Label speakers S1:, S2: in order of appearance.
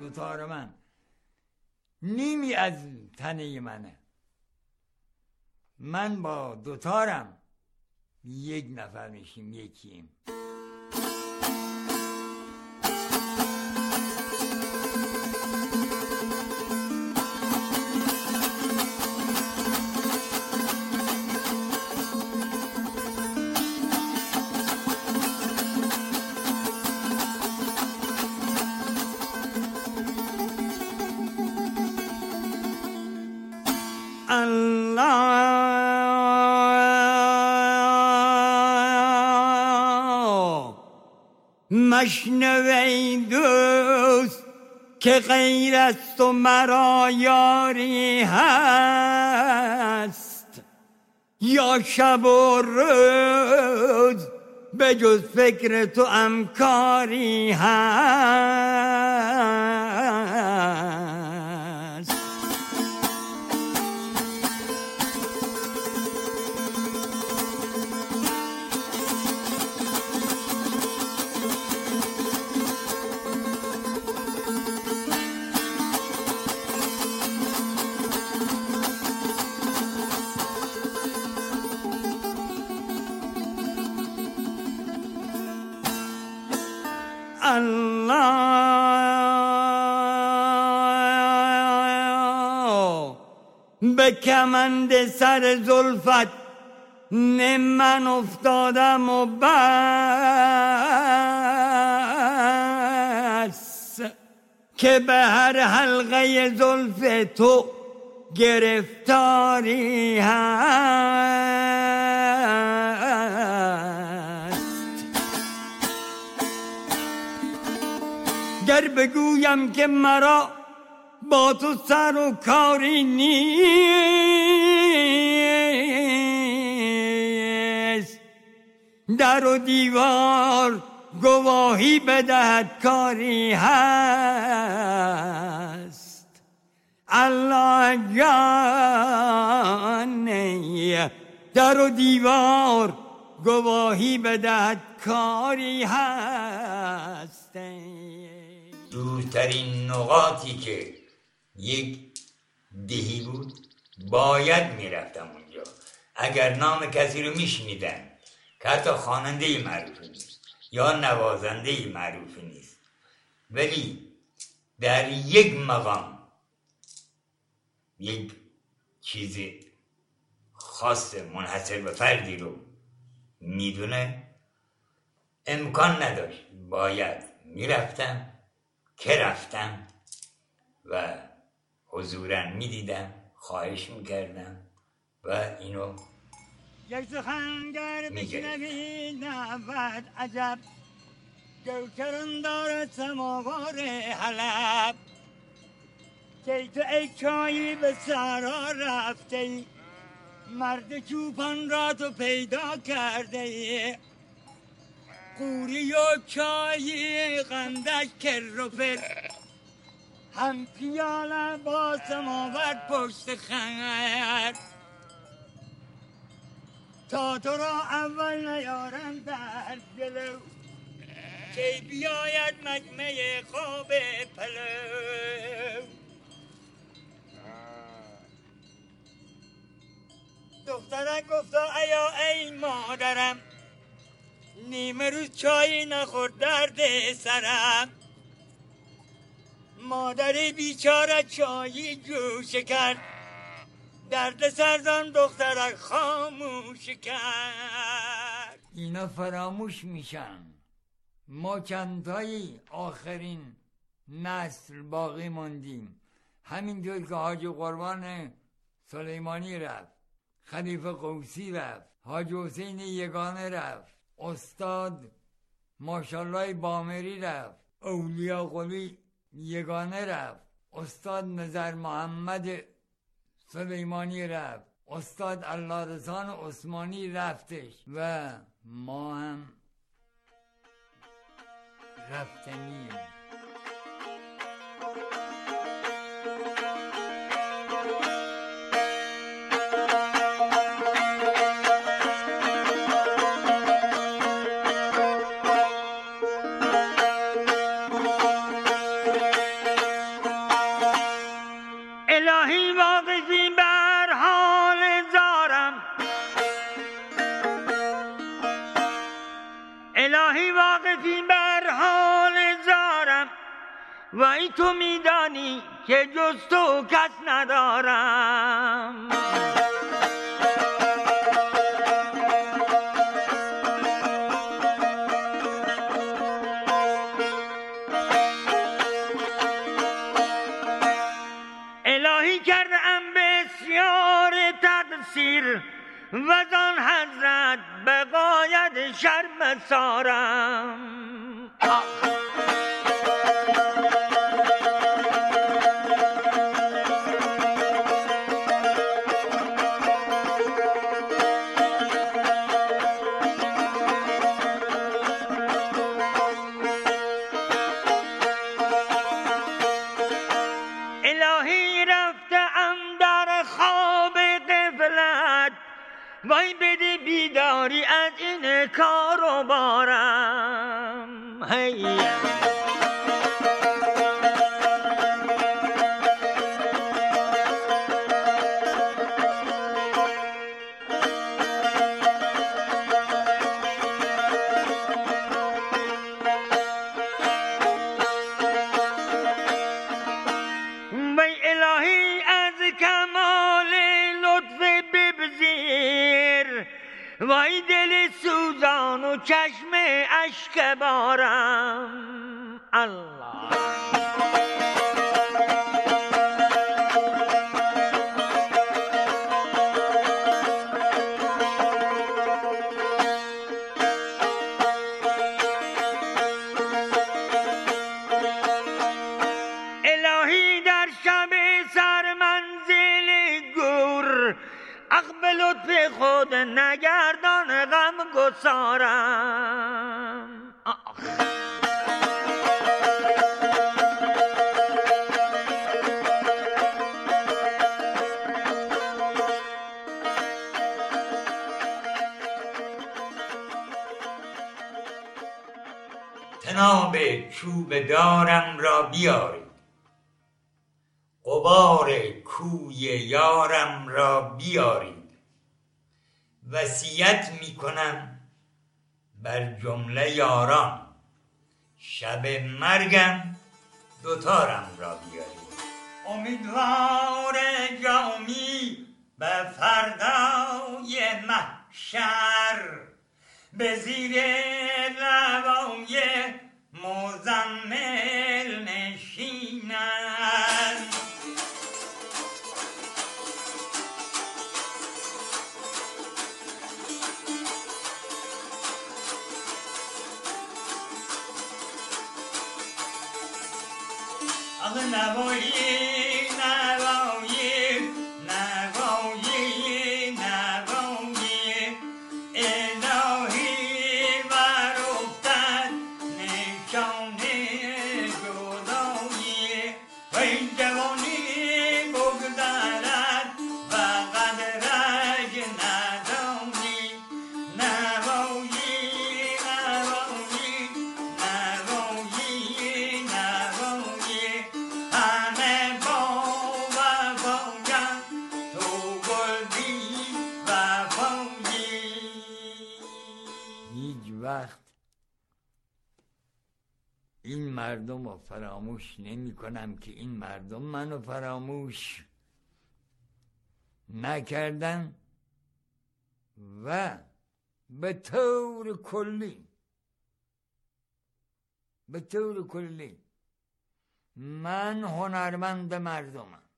S1: دوتار من. نیمی از تنه منه. من با دوتارم یک نفر میشیم یکیم. مشنوی دوست که غیر است و مرا یاری هست. یا شب و روز به جز فکر تو امکاری هست. به کمند سر زلفت نه افتادم و بس. که به هر حلقه زلف تو گرفتاری هست. گر بگویم که مرا با تو سر و کاری نیست. در و دیوار گواهی بدهد کاری هست. الله جانه در و دیوار گواهی بدهد کاری هست.
S2: دورترین نقاطی که یک دهی بود باید می‌رفتم اونجا. اگر نام کسی رو میشنیدن که حتی خواننده معروفی نیست یا نوازنده معروفی نیست ولی در یک مقام یک چیز خاص منحصر به فردی رو می‌دونه امکان نداشت. باید می‌رفتم. که رفتم و حضورا می‌دیدم خواهش می‌کردم و اینو
S1: یک سخنگر بشنوی نبود عجب. گوکران دارد سماوار حلب. که تو ای چایی به سرا رفته مرد چوپان را تو پیدا کرده قوری و چایی غندش کر و هم پیاله با سماور پشت خنگ تا تو را اول نیارم در جلو. که بیاید مجمه خواب پلو. دخترک گفتا ایا ای مادرم. نیمه روز چایی نخورد درد سرم. مادر بیچاره چایی جوش کرد درد سرزان دخترک خاموش کرد. اینا فراموش میشن. ما چندتایی آخرین نسل باقی ماندیم همینطور که حاج قربان سلیمانی رفت خلیفه قوسی رفت حاج حسین یگانه رفت. استاد ماشالله بامری رفت. اولیا قلی یگانه رفت. استاد نظر محمد سلیمانی رفت. استاد الله رسان عثمانی رفتش و ما هم رفتنیم. و ای تو میدانی که جز تو کس ندارم. الهی کردم بسیار تقصیر و آن حضرت به قاید شرم سارم خواب قفلت وای بده بیداری از این کار و بارم. هی. بارم الله الهی در شب سر منزل گور اخ به لطف خود نگردان غم گسارم
S2: تناب چوب دارم را بیارید قبار کوی یارم را بیارید وصیت می کنم بر جمله یاران. شب مرگم دوتارم را بیارید امیدوار جامی به فردای محشر. به زیر لوای அவன்
S1: அவழியே وقت این مردم رو فراموش نمی کنم که این مردم منو فراموش نکردن و به طور کلی به طور کلی من هنرمند مردمم.